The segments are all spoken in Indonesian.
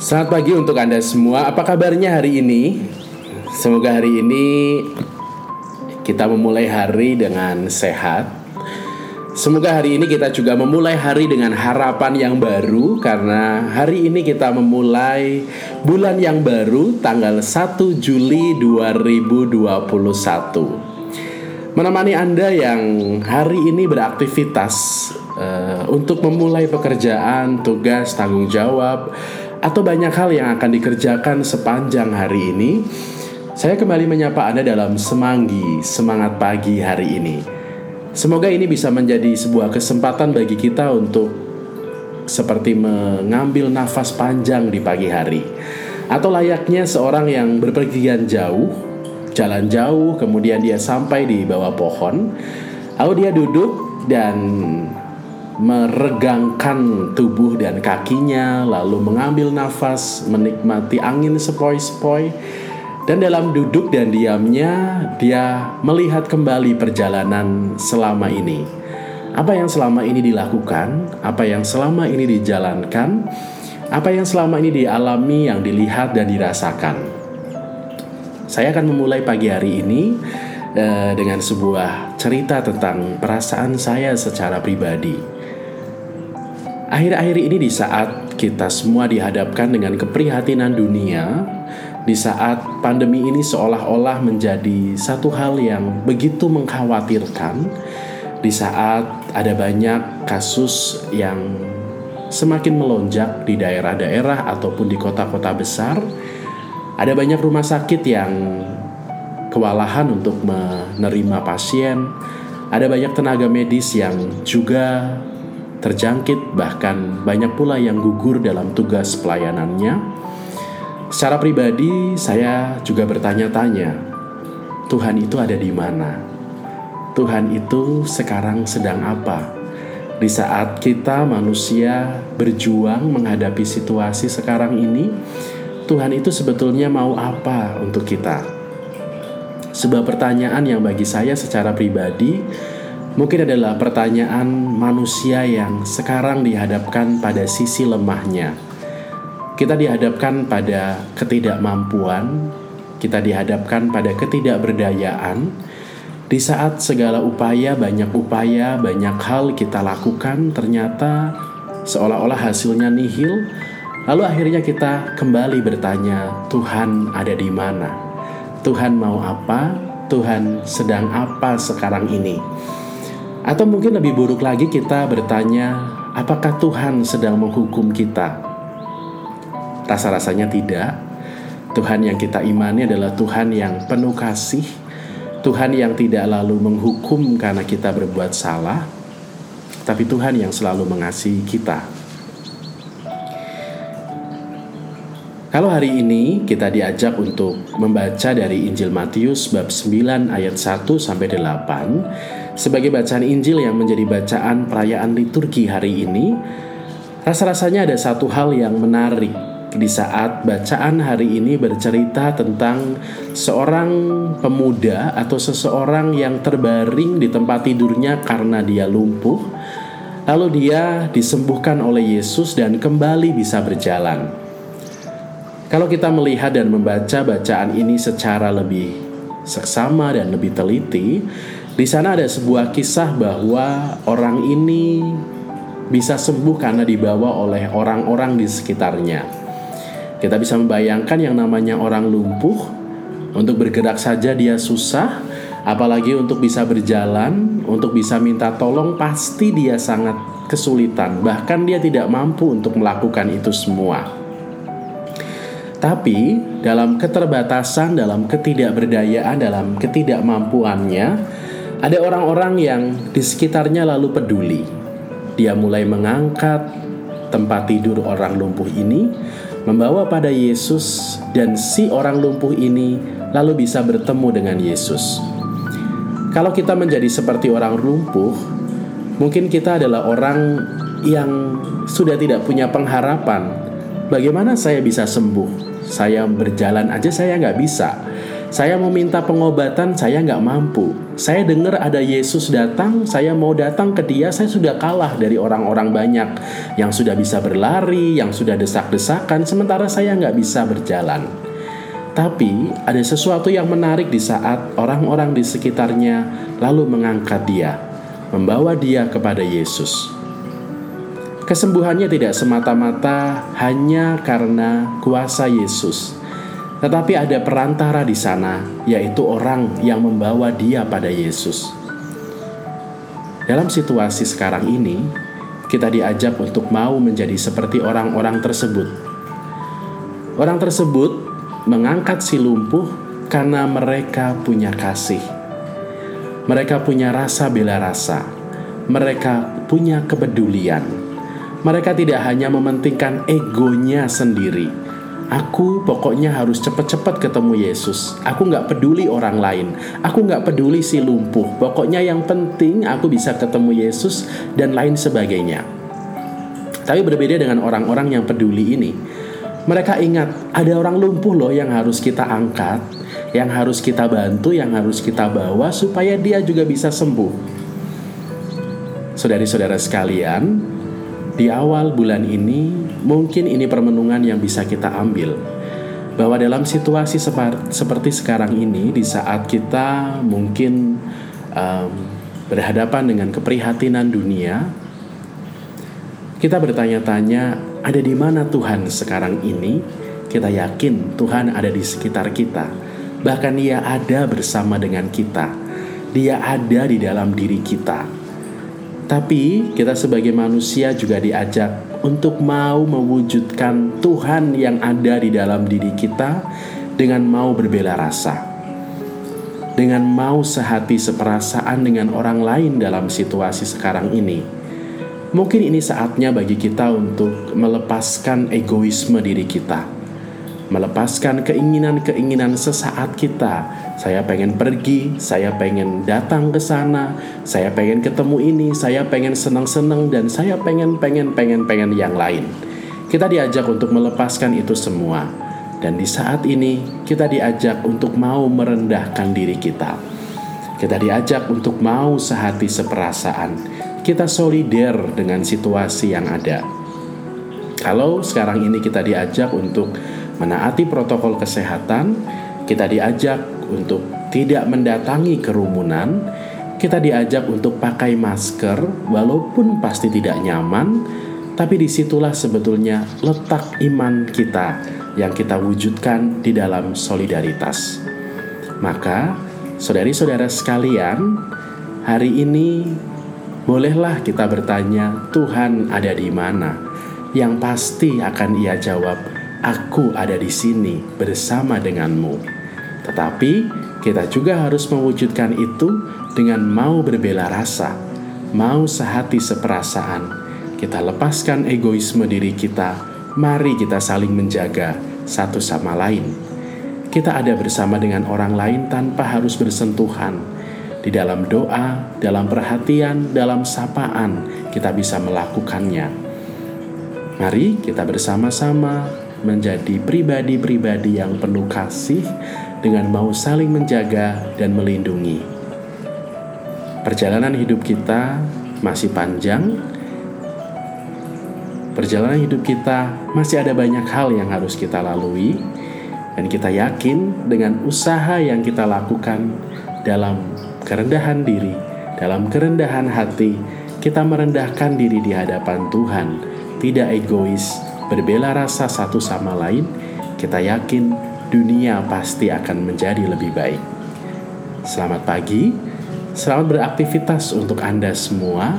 Selamat pagi untuk Anda semua. Apa kabarnya hari ini? Semoga hari ini kita memulai hari dengan sehat. Semoga hari ini kita juga memulai hari dengan harapan yang baru karena hari ini kita memulai bulan yang baru tanggal 1 Juli 2021. Menemani Anda yang hari ini beraktivitas uh, untuk memulai pekerjaan, tugas, tanggung jawab atau banyak hal yang akan dikerjakan sepanjang hari ini. Saya kembali menyapa Anda dalam semanggi semangat pagi hari ini. Semoga ini bisa menjadi sebuah kesempatan bagi kita untuk seperti mengambil nafas panjang di pagi hari. Atau layaknya seorang yang berpergian jauh, jalan jauh, kemudian dia sampai di bawah pohon, lalu dia duduk dan meregangkan tubuh dan kakinya, lalu mengambil nafas, menikmati angin sepoi-sepoi, dan dalam duduk dan diamnya, dia melihat kembali perjalanan selama ini. Apa yang selama ini dilakukan, apa yang selama ini dijalankan, apa yang selama ini dialami, yang dilihat dan dirasakan. Saya akan memulai pagi hari ini uh, dengan sebuah cerita tentang perasaan saya secara pribadi. Akhir-akhir ini, di saat kita semua dihadapkan dengan keprihatinan dunia, di saat pandemi ini seolah-olah menjadi satu hal yang begitu mengkhawatirkan, di saat ada banyak kasus yang semakin melonjak di daerah-daerah ataupun di kota-kota besar, ada banyak rumah sakit yang kewalahan untuk menerima pasien, ada banyak tenaga medis yang juga terjangkit, bahkan banyak pula yang gugur dalam tugas pelayanannya. Secara pribadi, saya juga bertanya-tanya, Tuhan itu ada di mana? Tuhan itu sekarang sedang apa? Di saat kita manusia berjuang menghadapi situasi sekarang ini, Tuhan itu sebetulnya mau apa untuk kita? Sebuah pertanyaan yang bagi saya secara pribadi mungkin adalah pertanyaan manusia yang sekarang dihadapkan pada sisi lemahnya kita dihadapkan pada ketidakmampuan, kita dihadapkan pada ketidakberdayaan. Di saat segala upaya, banyak upaya, banyak hal kita lakukan, ternyata seolah-olah hasilnya nihil. Lalu akhirnya kita kembali bertanya, Tuhan ada di mana? Tuhan mau apa? Tuhan sedang apa sekarang ini? Atau mungkin lebih buruk lagi kita bertanya, apakah Tuhan sedang menghukum kita? Rasa-rasanya tidak. Tuhan yang kita imani adalah Tuhan yang penuh kasih, Tuhan yang tidak lalu menghukum karena kita berbuat salah, tapi Tuhan yang selalu mengasihi kita. Kalau hari ini kita diajak untuk membaca dari Injil Matius bab 9 ayat 1 sampai 8 sebagai bacaan Injil yang menjadi bacaan perayaan liturgi hari ini, rasa-rasanya ada satu hal yang menarik di saat bacaan hari ini bercerita tentang seorang pemuda atau seseorang yang terbaring di tempat tidurnya karena dia lumpuh. Lalu dia disembuhkan oleh Yesus dan kembali bisa berjalan. Kalau kita melihat dan membaca bacaan ini secara lebih seksama dan lebih teliti, di sana ada sebuah kisah bahwa orang ini bisa sembuh karena dibawa oleh orang-orang di sekitarnya. Kita bisa membayangkan yang namanya orang lumpuh, untuk bergerak saja dia susah, apalagi untuk bisa berjalan, untuk bisa minta tolong pasti dia sangat kesulitan, bahkan dia tidak mampu untuk melakukan itu semua. Tapi dalam keterbatasan, dalam ketidakberdayaan, dalam ketidakmampuannya, ada orang-orang yang di sekitarnya lalu peduli. Dia mulai mengangkat tempat tidur orang lumpuh ini, membawa pada Yesus dan si orang lumpuh ini lalu bisa bertemu dengan Yesus. Kalau kita menjadi seperti orang lumpuh, mungkin kita adalah orang yang sudah tidak punya pengharapan. Bagaimana saya bisa sembuh? Saya berjalan aja saya nggak bisa. Saya mau minta pengobatan, saya nggak mampu. Saya dengar ada Yesus datang, saya mau datang ke dia, saya sudah kalah dari orang-orang banyak yang sudah bisa berlari, yang sudah desak-desakan, sementara saya nggak bisa berjalan. Tapi ada sesuatu yang menarik di saat orang-orang di sekitarnya lalu mengangkat dia, membawa dia kepada Yesus. Kesembuhannya tidak semata-mata hanya karena kuasa Yesus tetapi ada perantara di sana, yaitu orang yang membawa dia pada Yesus. Dalam situasi sekarang ini, kita diajak untuk mau menjadi seperti orang-orang tersebut. Orang tersebut mengangkat si lumpuh karena mereka punya kasih. Mereka punya rasa bela rasa. Mereka punya kepedulian. Mereka tidak hanya mementingkan egonya sendiri, Aku pokoknya harus cepat-cepat ketemu Yesus. Aku nggak peduli orang lain. Aku nggak peduli si lumpuh. Pokoknya yang penting aku bisa ketemu Yesus dan lain sebagainya. Tapi berbeda dengan orang-orang yang peduli ini. Mereka ingat ada orang lumpuh loh yang harus kita angkat, yang harus kita bantu, yang harus kita bawa supaya dia juga bisa sembuh. Saudari-saudara sekalian, di awal bulan ini, mungkin ini permenungan yang bisa kita ambil. Bahwa dalam situasi seperti sekarang ini, di saat kita mungkin um, berhadapan dengan keprihatinan dunia, kita bertanya-tanya, ada di mana Tuhan sekarang ini? Kita yakin Tuhan ada di sekitar kita, bahkan Dia ada bersama dengan kita, Dia ada di dalam diri kita tapi kita sebagai manusia juga diajak untuk mau mewujudkan Tuhan yang ada di dalam diri kita dengan mau berbela rasa. Dengan mau sehati seperasaan dengan orang lain dalam situasi sekarang ini. Mungkin ini saatnya bagi kita untuk melepaskan egoisme diri kita melepaskan keinginan-keinginan sesaat kita. Saya pengen pergi, saya pengen datang ke sana, saya pengen ketemu ini, saya pengen senang-senang dan saya pengen pengen pengen pengen yang lain. Kita diajak untuk melepaskan itu semua. Dan di saat ini kita diajak untuk mau merendahkan diri kita. Kita diajak untuk mau sehati seperasaan. Kita solider dengan situasi yang ada. Kalau sekarang ini kita diajak untuk menaati protokol kesehatan, kita diajak untuk tidak mendatangi kerumunan, kita diajak untuk pakai masker walaupun pasti tidak nyaman, tapi di situlah sebetulnya letak iman kita yang kita wujudkan di dalam solidaritas. Maka, saudari-saudara sekalian, hari ini bolehlah kita bertanya, Tuhan ada di mana? Yang pasti akan ia jawab, Aku ada di sini bersama denganmu. Tetapi kita juga harus mewujudkan itu dengan mau berbela rasa, mau sehati seperasaan. Kita lepaskan egoisme diri kita, mari kita saling menjaga satu sama lain. Kita ada bersama dengan orang lain tanpa harus bersentuhan. Di dalam doa, dalam perhatian, dalam sapaan, kita bisa melakukannya. Mari kita bersama-sama menjadi pribadi-pribadi yang penuh kasih dengan mau saling menjaga dan melindungi. Perjalanan hidup kita masih panjang. Perjalanan hidup kita masih ada banyak hal yang harus kita lalui dan kita yakin dengan usaha yang kita lakukan dalam kerendahan diri, dalam kerendahan hati, kita merendahkan diri di hadapan Tuhan, tidak egois, berbela rasa satu sama lain, kita yakin dunia pasti akan menjadi lebih baik. Selamat pagi, selamat beraktivitas untuk Anda semua.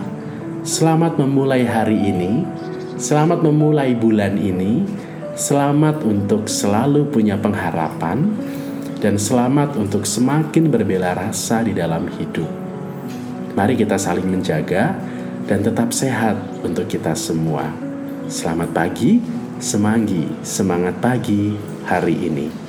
Selamat memulai hari ini, selamat memulai bulan ini, selamat untuk selalu punya pengharapan, dan selamat untuk semakin berbela rasa di dalam hidup. Mari kita saling menjaga dan tetap sehat untuk kita semua. Selamat pagi, semanggi, semangat pagi hari ini.